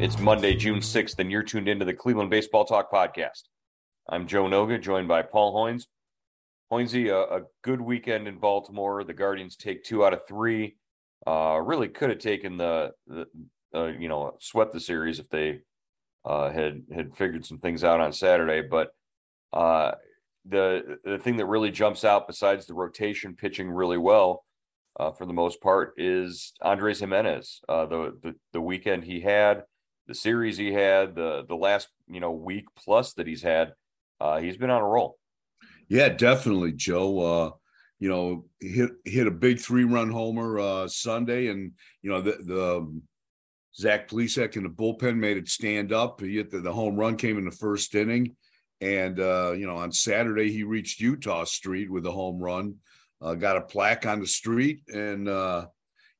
It's Monday, June 6th, and you're tuned into the Cleveland Baseball Talk podcast. I'm Joe Noga, joined by Paul Hoynes. Hoynesy, a, a good weekend in Baltimore. The Guardians take two out of three. Uh, really could have taken the, the uh, you know, swept the series if they uh, had had figured some things out on Saturday. But uh, the the thing that really jumps out, besides the rotation pitching really well uh, for the most part, is Andres Gimenez. Uh, the, the the weekend he had the series he had, the the last you know week plus that he's had, uh, he's been on a roll. Yeah, definitely, Joe. Uh, you know, hit hit a big three run homer uh, Sunday, and you know the the um, Zach Plesac in the bullpen made it stand up. Hit the, the home run came in the first inning, and uh, you know on Saturday he reached Eutaw Street with a home run, uh, got a plaque on the street, and uh,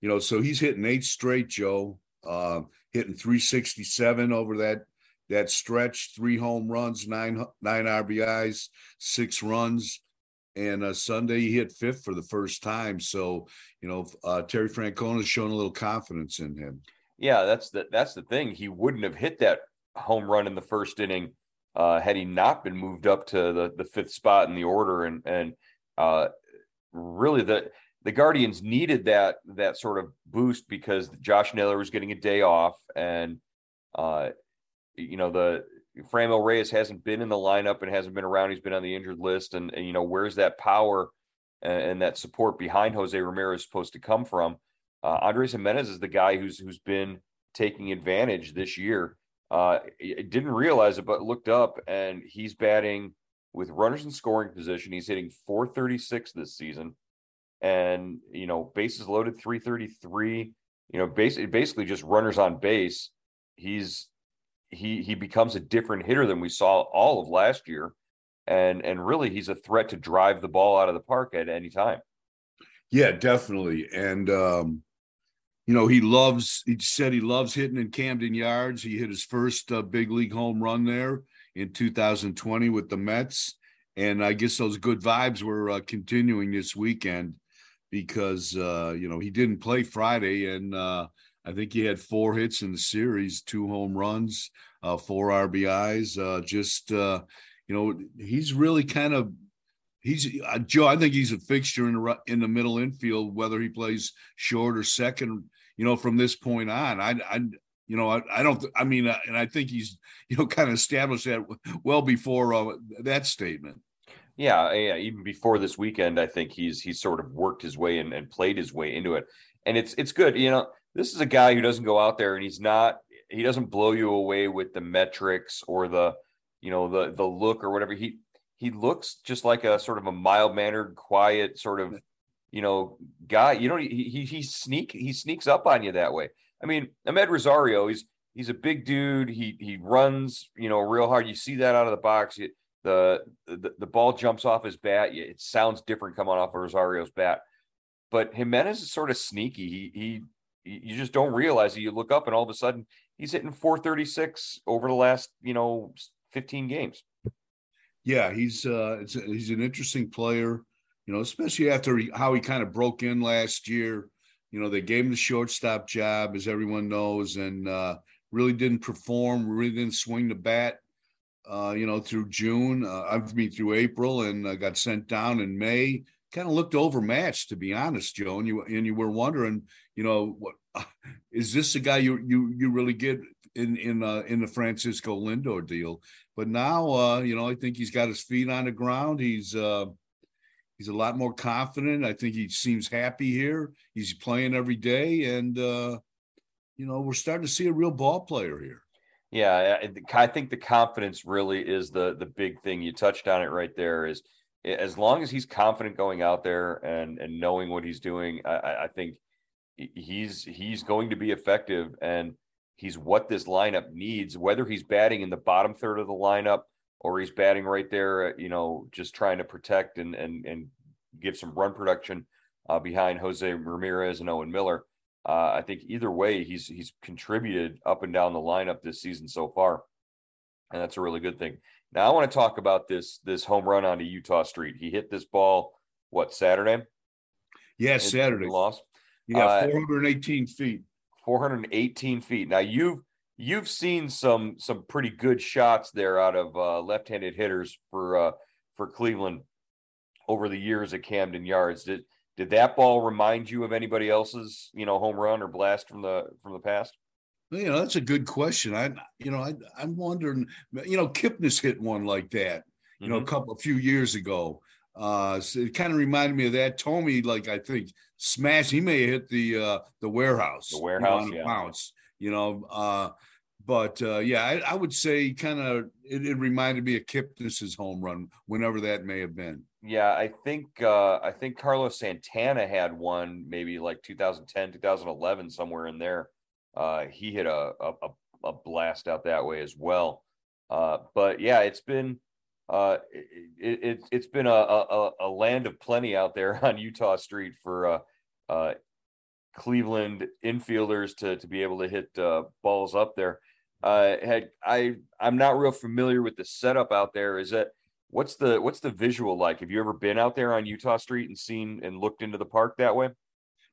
you know so he's hitting eight straight, Joe. Hitting 367 over that that stretch, three home runs, nine nine RBIs, six runs. And uh, Sunday he hit fifth for the first time. So, you know, uh, Terry Francona's shown a little confidence in him. Yeah, that's the that's the thing. He wouldn't have hit that home run in the first inning uh, had he not been moved up to the the fifth spot in the order. And and uh, really the the Guardians needed that that sort of boost because Josh Naylor was getting a day off, and uh, you know the Franmil Reyes hasn't been in the lineup and hasn't been around. He's been on the injured list, and, and you know where's that power and, and, that support behind Jose Ramirez supposed to come from? Uh, Andres Gimenez is the guy who's who's been taking advantage this year. Uh, didn't realize it, but looked up and he's batting with runners in scoring position. He's hitting 436 this season and you know bases loaded 333 you know basically basically just runners on base. He's he he becomes a different hitter than we saw all of last year. And and really he's a threat to drive the ball out of the park at any time. Yeah definitely. And um you know he loves he said he loves hitting in camden yards. He hit his first uh, big league home run there in 2020 with the mets. And i guess those good vibes were uh, continuing this weekend because uh, you know he didn't play Friday, and uh, I think he had four hits in the series, two home runs, uh, four RBIs. Uh, just uh, you know, he's really kind of he's uh, Joe. I think he's a fixture in the in the middle infield, whether he plays short or second. You know, from this point on, I, I you know, I, I don't. I mean, and I think he's you know kind of established that well before that statement. Yeah, yeah. Even before this weekend, I think he's he's sort of worked his way and, and played his way into it, and it's it's good. You know, this is a guy who doesn't go out there and he's not he doesn't blow you away with the metrics or the you know the the look or whatever. He he looks just like a sort of a mild mannered, quiet sort of you know guy. You know, he he he sneak he sneaks up on you that way. I mean, Amed Rosario, he's he's a big dude. He he runs, you know, real hard. You see that out of the box the, the the ball jumps off his bat. It sounds different coming off of Rosario's bat, but Gimenez is sort of sneaky. He he you just don't realize it. You look up and all of a sudden he's hitting 436 over the last you know 15 games. Yeah, he's uh he's an interesting player, you know, especially after he, how he kind of broke in last year. You know, they gave him the shortstop job, as everyone knows, and uh, really didn't perform, really didn't swing the bat uh, you know, through June. Uh, I mean, through April, and uh, got sent down in May. Kind of looked overmatched, to be honest, Joe. And you and you were wondering, you know, what is this the guy you you you really get in in uh, in the Francisco Lindor deal? But now, uh, you know, I think he's got his feet on the ground. He's uh, he's a lot more confident. I think he seems happy here. He's playing every day, and uh, you know, we're starting to see a real ball player here. Yeah, I think the confidence really is the the big thing. You touched on it right there. Is as long as he's confident going out there and and knowing what he's doing, I, I think he's he's going to be effective and he's what this lineup needs. Whether he's batting in the bottom third of the lineup or he's batting right there, you know, just trying to protect and and and give some run production uh, behind Jose Ramirez and Owen Miller. Uh, I think either way, he's he's contributed up and down the lineup this season so far, and that's a really good thing. Now I want to talk about this this home run onto Eutaw Street. He hit this ball what Saturday? Yes, Saturday. Lost. Yeah, uh, 418 feet. 418 feet. Now you've you've seen some some pretty good shots there out of uh, left-handed hitters for uh, for Cleveland over the years at Camden Yards. Did did that ball remind you of anybody else's, you know, home run or blast from the from the past? You know, that's a good question. I, you know, I, I'm wondering. You know, Kipnis hit one like that. You mm-hmm. know, a mm-hmm. couple, a few years ago. Uh, so it kind of reminded me of that. Tommy, like I think, smash. He may have hit the uh the warehouse. The warehouse, you know, yeah. Bounce. You know, uh, but uh, yeah, I, I would say kind of it, it, reminded me of Kipnis's home run, whenever that may have been. Yeah, I think uh, I think Carlos Santana had one maybe like 2010, 2011, somewhere in there. Uh, he hit a, a a blast out that way as well. Uh, but yeah, it's been uh, it, it it's been a, a, a land of plenty out there on Eutaw Street for uh, uh, Cleveland infielders to to be able to hit uh, balls up there. Uh, had I I'm not real familiar with the setup out there. Is that what's the what's the visual like? Have you ever been out there on Eutaw Street and seen and looked into the park that way?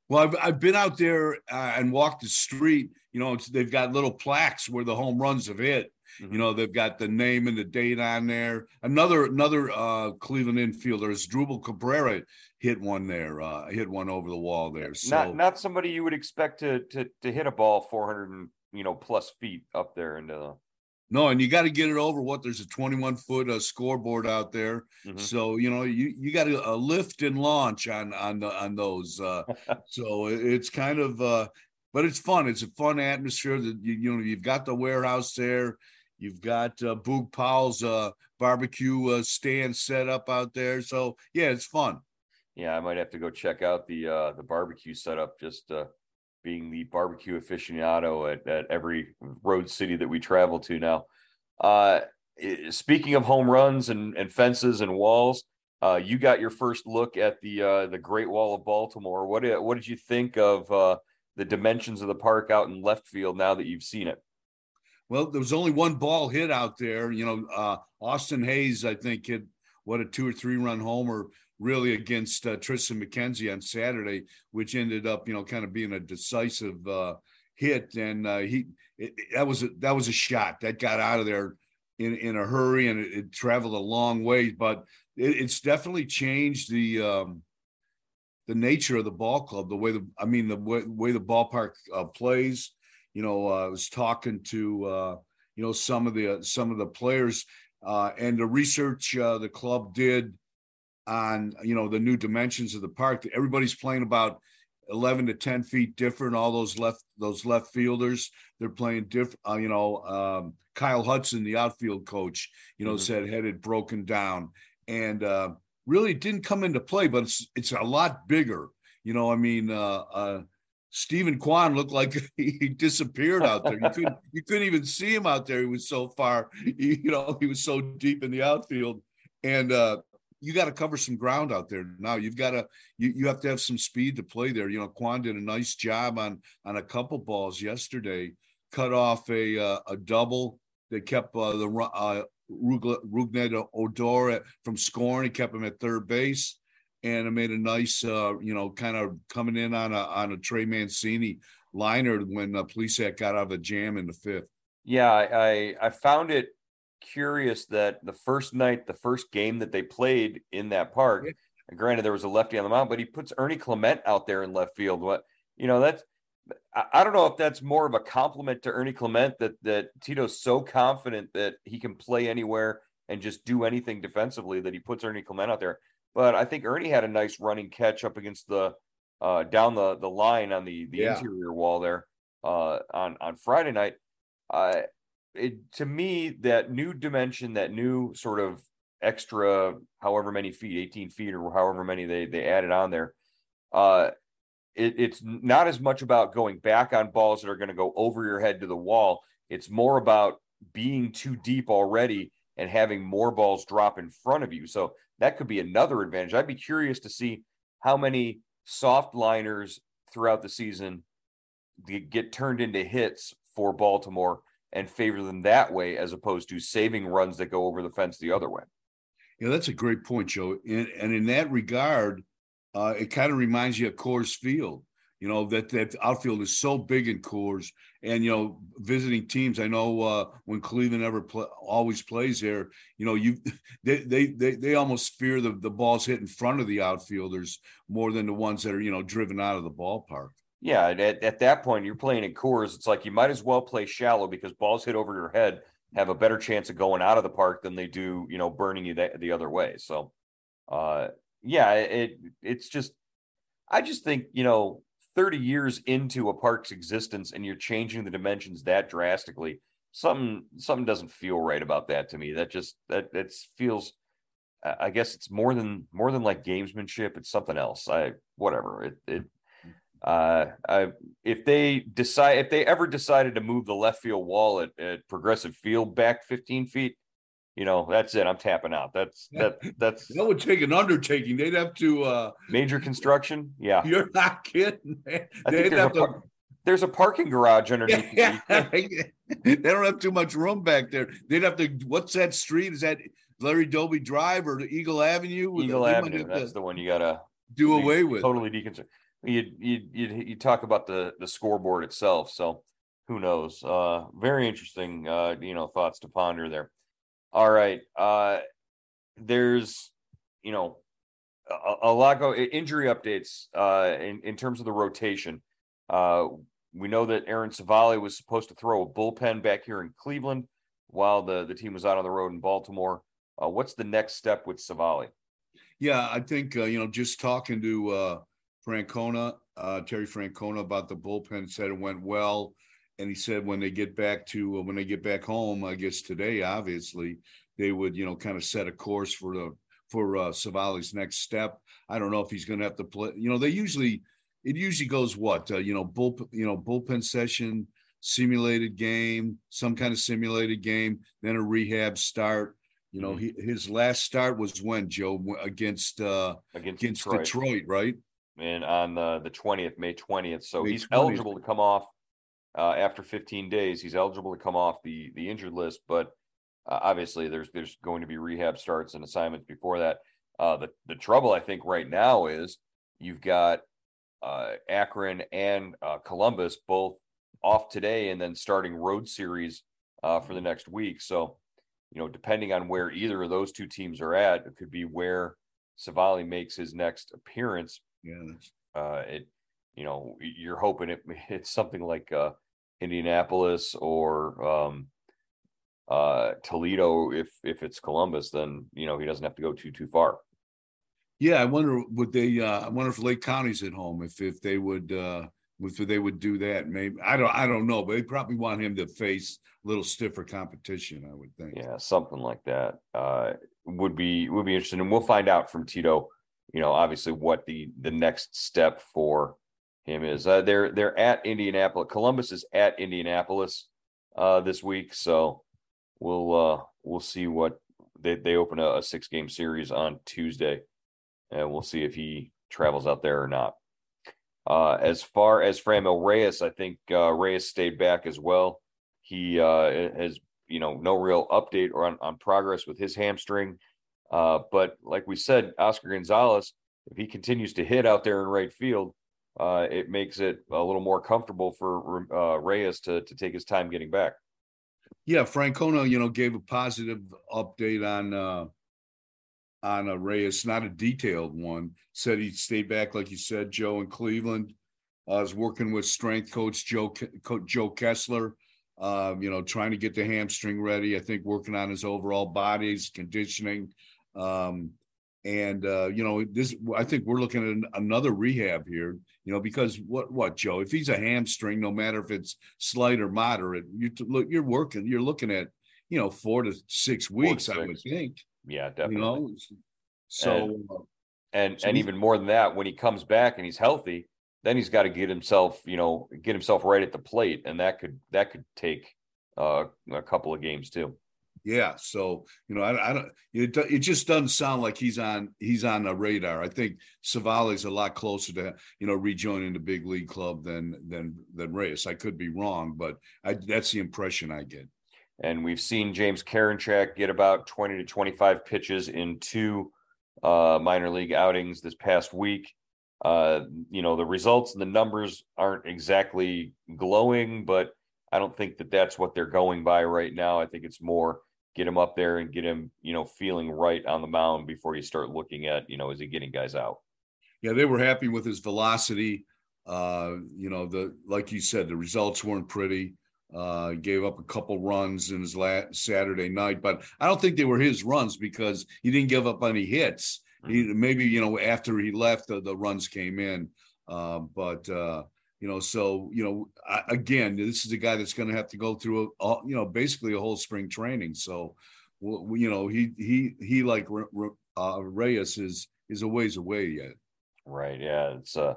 Well, I've, I've been out there uh, and walked the street. You know, they've got little plaques where the home runs have hit. Mm-hmm. You know, they've got the name and the date on there. Another another uh, Cleveland infielder Asdrubal Cabrera hit one there. Uh, hit one over the wall there. So not not somebody you would expect to to to hit a ball 400 and you know plus feet up there into the no, and you got to get it over what there's a 21 foot uh, scoreboard out there. Mm-hmm. So, you know, you, you got a, a lift and launch on, on, the, on those. Uh, so it's kind of, uh, but it's fun. It's a fun atmosphere that, you, you know, you've got the warehouse there. You've got uh, Boog Powell's uh, barbecue uh, stand set up out there. So yeah, it's fun. Yeah, I might have to go check out the uh, the barbecue setup just uh, being the barbecue aficionado at, at every road city that we travel to now. Uh, speaking of home runs and, and fences and walls, uh, you got your first look at the uh, the Great Wall of Baltimore. What did, what did you think of uh, the dimensions of the park out in left field now that you've seen it? Well, there was only one ball hit out there. You know, uh, Austin Hays, I think, hit what a two or three run homer really against uh, Triston McKenzie on Saturday, which ended up, you know, kind of being a decisive uh, hit. And uh, he it, that was a, that was a shot that got out of there in in a hurry, and it, it traveled a long way. But it, it's definitely changed the um, the nature of the ball club, the way the I mean the way, way the ballpark uh, plays. You know, uh, I was talking to uh, you know some of the some of the players. and the research the club did on you know the new dimensions of the park. Everybody's playing about 11 to 10 feet different. All those left those left fielders, they're playing different. Uh, you know, um, Kyle Hudson, the outfield coach, you know, mm-hmm. said headed broken down, and uh, really didn't come into play. But it's it's a lot bigger. You know, I mean, uh, uh, Steven Kwan looked like he disappeared out there. You couldn't you couldn't even see him out there. He was so far. You know, he was so deep in the outfield, and uh, you got to cover some ground out there now. You've got to you, you have to have some speed to play there. You know, Kwan did a nice job on on a couple balls yesterday, cut off a uh, a double that kept uh, the uh, Rougned Odor from scoring. He kept him at third base, and it made a nice uh, you know kind of coming in on a on a Trey Mancini liner when uh, Plesac got out of a jam in the fifth. Yeah, I I found it curious that the first night, the first game that they played in that park, yeah. and granted there was a lefty on the mound, but he puts Ernie Clement out there in left field. What you know, that's I don't know if that's more of a compliment to Ernie Clement that that Tito's so confident that he can play anywhere and just do anything defensively that he puts Ernie Clement out there. But I think Ernie had a nice running catch up against the uh, down the the line on the the yeah. interior wall there uh, on on Friday night. Uh, it, to me, that new dimension, that new sort of extra, however many feet, 18 feet or however many they they added on there, uh, it, it's not as much about going back on balls that are going to go over your head to the wall. It's more about being too deep already and having more balls drop in front of you. So that could be another advantage. I'd be curious to see how many soft liners throughout the season get turned into hits for Baltimore and favor them that way as opposed to saving runs that go over the fence the other way. Yeah, that's a great point, Joe. And, and in that regard, uh, it kind of reminds you of Coors Field. You know that that outfield is so big in Coors, and you know visiting teams. I know uh, when Cleveland ever play, always plays there. You know you they, they they they almost fear the the balls hit in front of the outfielders more than the ones that are you know driven out of the ballpark. Yeah, at, at that point, you're playing in Coors. It's like you might as well play shallow because balls hit over your head have a better chance of going out of the park than they do, you know, burning you the, the other way. So, uh, yeah, it it's just, I just think you know, 30 years into a park's existence and you're changing the dimensions that drastically, something something doesn't feel right about that to me. That just that it feels. I guess it's more than more than like gamesmanship. It's something else. I whatever. It it uh, I, if they decide, if they ever decided to move the left field wall at, at Progressive Field back 15 feet, you know, that's it. I'm tapping out. That's that. That's that would take an undertaking. They'd have to uh major construction. Yeah, you're not kidding. They'd have to. Par- there's a parking garage underneath. Yeah, they don't have too much room back there. They'd have to. What's that street? Is that Larry Doby Drive or Eagle Avenue? Eagle they Avenue. That's the one you gotta do away with. Totally deconstruct you you you talk about the the scoreboard itself. So who knows? Uh, very interesting. Uh, you know, thoughts to ponder there. All right. Uh, there's you know a, a lot go injury updates uh, in in terms of the rotation. Uh, we know that Aaron Civale was supposed to throw a bullpen back here in Cleveland while the the team was out on the road in Baltimore. Uh, what's the next step with Civale? Yeah, I think uh, you know just talking to uh, Francona, uh, Terry Francona about the bullpen said it went well, and he said when they get back to uh, when they get back home, I guess today, obviously, they would you know kind of set a course for the for uh, Civale's next step. I don't know if he's going to have to play. You know, they usually it usually goes what uh, you know bull you know bullpen session, simulated game, some kind of simulated game, then a rehab start. You know, mm-hmm. he, his last start was when Joe against uh against, against Detroit. Detroit, right? And on the the twentieth, May twentieth. So May he's 20th. eligible to come off uh, after 15 days. He's eligible to come off the the injured list, but uh, obviously there's there's going to be rehab starts and assignments before that. Uh, the the trouble I think right now is you've got uh, Akron and uh, Columbus both off today, and then starting road series uh, for the next week. So you know, depending on where either of those two teams are at, it could be where Civale makes his next appearance. Yeah. Uh, it, you know, you're hoping it it's something like uh, Indianapolis or um, uh, Toledo. If if it's Columbus, then you know he doesn't have to go too too far. Yeah, I wonder would they? Uh, I wonder if Lake County's at home. If if they would. Uh, if they would do that, maybe I don't. I don't know, but they probably want him to face a little stiffer competition. I would think. Yeah, something like that uh, would be would be interesting, and we'll find out from Tito you know, obviously what the the next step for him is. Uh, they're they're at Indianapolis. Columbus is at Indianapolis uh, this week, so we'll uh, we'll see what they they open a, a six game series on Tuesday, and we'll see if he travels out there or not. Uh, as far as Franmil Reyes, I think uh, Reyes stayed back as well. He uh, has you know no real update on on progress with his hamstring. Uh, but like we said, Oscar Gonzalez, if he continues to hit out there in right field, uh, it makes it a little more comfortable for uh, Reyes to to take his time getting back. Yeah, Francona, you know, gave a positive update on uh on uh, Reyes, not a detailed one. Said he stayed back, like you said, Joe in Cleveland. Uh, was working with strength coach Joe Joe Kessler. Uh, you know, trying to get the hamstring ready. I think working on his overall body's conditioning. Um, and uh, you know, this I think we're looking at another rehab here. You know, because what what Joe? If he's a hamstring, no matter if it's slight or moderate, you look you're working. You're looking at you know four to six weeks. To six. I would think. Yeah, definitely. You know, so and uh, and, so and even more than that, when he comes back and he's healthy, then he's got to get himself, you know, get himself right at the plate, and that could that could take uh, a couple of games too. Yeah, so you know, I, I don't. It, it just doesn't sound like he's on he's on the radar. I think Civale's a lot closer to you know rejoining the big league club than than than Reyes. I could be wrong, but I, that's the impression I get. And we've seen James Karinchak get about twenty to twenty five pitches in two uh, minor league outings this past week. Uh, you know, the results and the numbers aren't exactly glowing, but I don't think that that's what they're going by right now. I think it's more get him up there and get him, you know, feeling right on the mound before you start looking at, you know, is he getting guys out? Yeah, they were happy with his velocity. Uh, you know, the like you said, the results weren't pretty. Uh, gave up a couple runs in his last Saturday night, but I don't think they were his runs because he didn't give up any hits. Mm-hmm. He maybe you know after he left, the, the runs came in. Uh, but uh, you know, so you know, I, again, this is a guy that's going to have to go through a, a, you know basically a whole spring training. So, well, you know, he he he like uh, Reyes is is a ways away yet. Right. Yeah. It's uh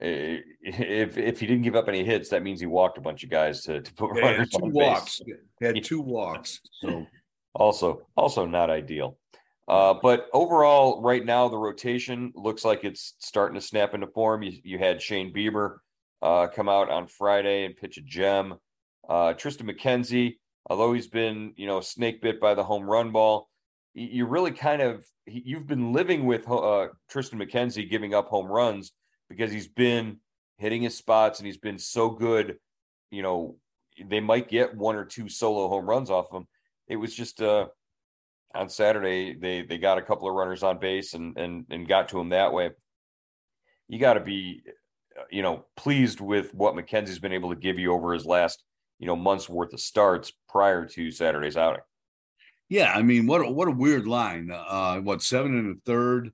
if if he didn't give up any hits, that means he walked a bunch of guys to, to put yeah, runners two on walks. Base. Had two walks, so also also not ideal. Uh, but overall, right now the rotation looks like it's starting to snap into form. You, you had Shane Bieber uh, come out on Friday and pitch a gem. Uh, Triston McKenzie, although he's been you know snake bit by the home run ball, you really kind of you've been living with uh, Triston McKenzie giving up home runs because he's been hitting his spots and he's been so good. You know, they might get one or two solo home runs off him. It was just uh, on Saturday they they got a couple of runners on base and and and got to him that way. You got to be, you know, pleased with what McKenzie's been able to give you over his last you know months worth of starts prior to Saturday's outing. Yeah, I mean, what a, what a weird line. Uh, what seven and a third?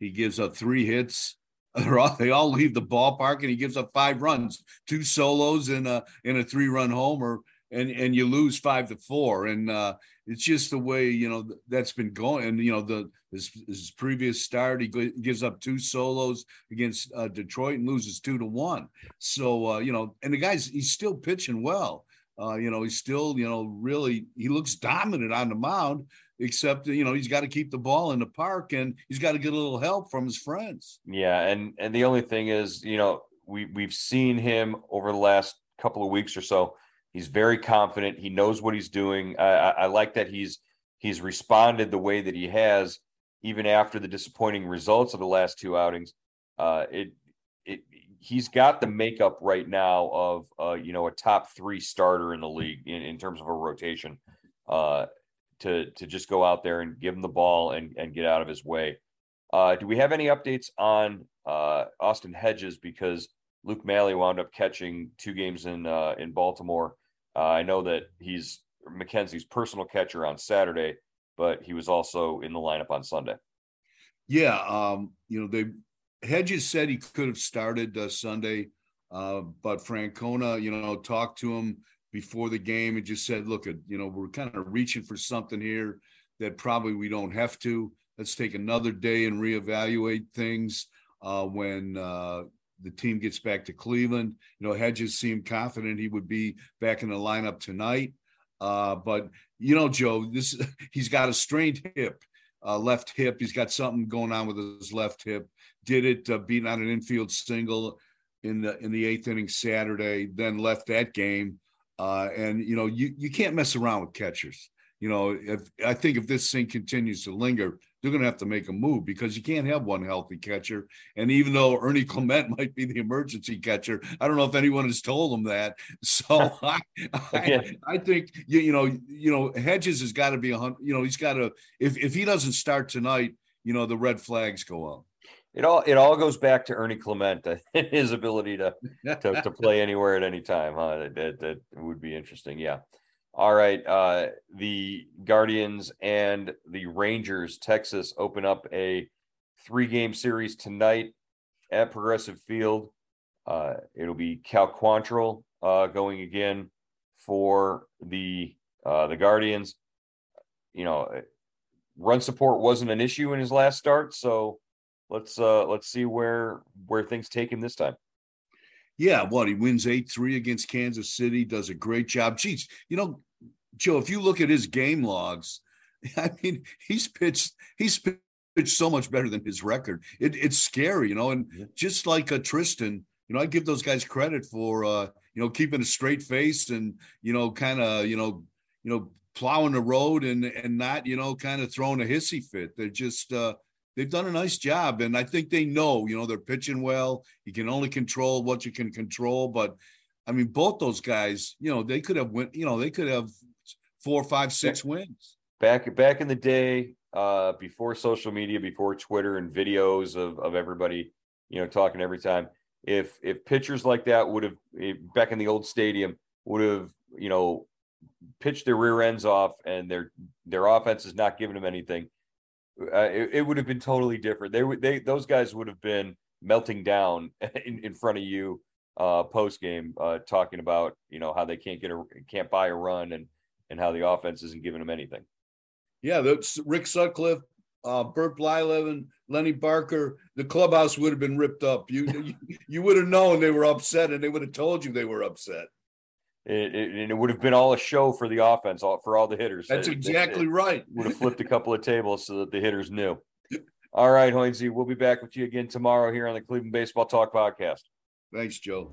He gives up three hits all, they all leave the ballpark and he gives up five runs, two solos in a in a three run homer, and and you lose five to four. And uh, it's just the way you know that's been going. And you know the his, his previous start, he gives up two solos against uh, Detroit and loses two to one. So uh, you know, and the guy's he's still pitching well. Uh, you know, he's still, you know, really he looks dominant on the mound except you know he's got to keep the ball in the park and he's got to get a little help from his friends yeah and and the only thing is you know we we've seen him over the last couple of weeks or so he's very confident he knows what he's doing i i, I like that he's he's responded the way that he has even after the disappointing results of the last two outings uh it it he's got the makeup right now of uh you know a top three starter in the league in, in terms of a rotation uh to to just go out there and give him the ball and and get out of his way. Uh, do we have any updates on uh, Austin Hedges because Luke Maile wound up catching two games in uh, in Baltimore. Uh, I know that he's McKenzie's personal catcher on Saturday, but he was also in the lineup on Sunday. Yeah, um, you know they Hedges said he could have started uh, Sunday, uh, but Francona, you know, talked to him before the game and just said, look, you know, we're kind of reaching for something here that probably we don't have to. Let's take another day and reevaluate things uh, when uh, the team gets back to Cleveland. You know, Hedges seemed confident he would be back in the lineup tonight. Uh, but you know, Joe, this he's got a strained hip, uh, left hip. He's got something going on with his left hip. Did it uh, beating on an infield single in the in the eighth inning Saturday. Then left that game uh, and you know, you you can't mess around with catchers. you know, if I think if this thing continues to linger, they're going to have to make a move because you can't have one healthy catcher. And even though Ernie Clement might be the emergency catcher, I don't know if anyone has told him that. So I, I, I, think you, you know, you know, Hedges has got to be a hundred. You know, he's got to if if he doesn't start tonight, you know, the red flags go up. It all it all goes back to Ernie Clement and his ability to to, to play anywhere at any time. Huh? That, that would be interesting. Yeah. All right. Uh, the Guardians and the Rangers, Texas, open up a three game series tonight at Progressive Field. Uh, it'll be Cal Quantrill uh, going again for the uh, the Guardians. You know, run support wasn't an issue in his last start, so let's uh, let's see where where things take him this time. Yeah, what he wins eight three against Kansas City, does a great job. Geez, you know, Joe, if you look at his game logs, I mean, he's pitched he's pitched so much better than his record. It, it's scary, you know. And yeah. just like a uh, Triston, you know, I give those guys credit for uh, you know keeping a straight face and you know kind of you know you know plowing the road and and not you know kind of throwing a hissy fit. They're just uh, they've done a nice job, and I think they know you know they're pitching well. You can only control what you can control, but I mean, both those guys, you know, they could have went, you know, they could have four, five, six wins. Back back in the day, uh, before social media, before Twitter and videos of, of everybody, you know, talking every time. If if pitchers like that would have eh, back in the old stadium would have, you know, pitched their rear ends off and their their offense is not giving them anything, uh, it, it, would have been totally different. They would they those guys would have been melting down in, in front of you uh post game uh talking about you know how they can't get a can't buy a run and and how the offense isn't giving them anything. Yeah, that's Rick Sutcliffe, uh, Bert Blyleven, Lenny Barker. The clubhouse would have been ripped up. You you, you would have known they were upset, and they would have told you they were upset. It, it, it would have been all a show for the offense, all, for all the hitters. That's exactly right. Would have flipped a couple of tables so that the hitters knew. All right, Hoynesy, we'll be back with you again tomorrow here on the Cleveland Baseball Talk podcast. Thanks, Joe.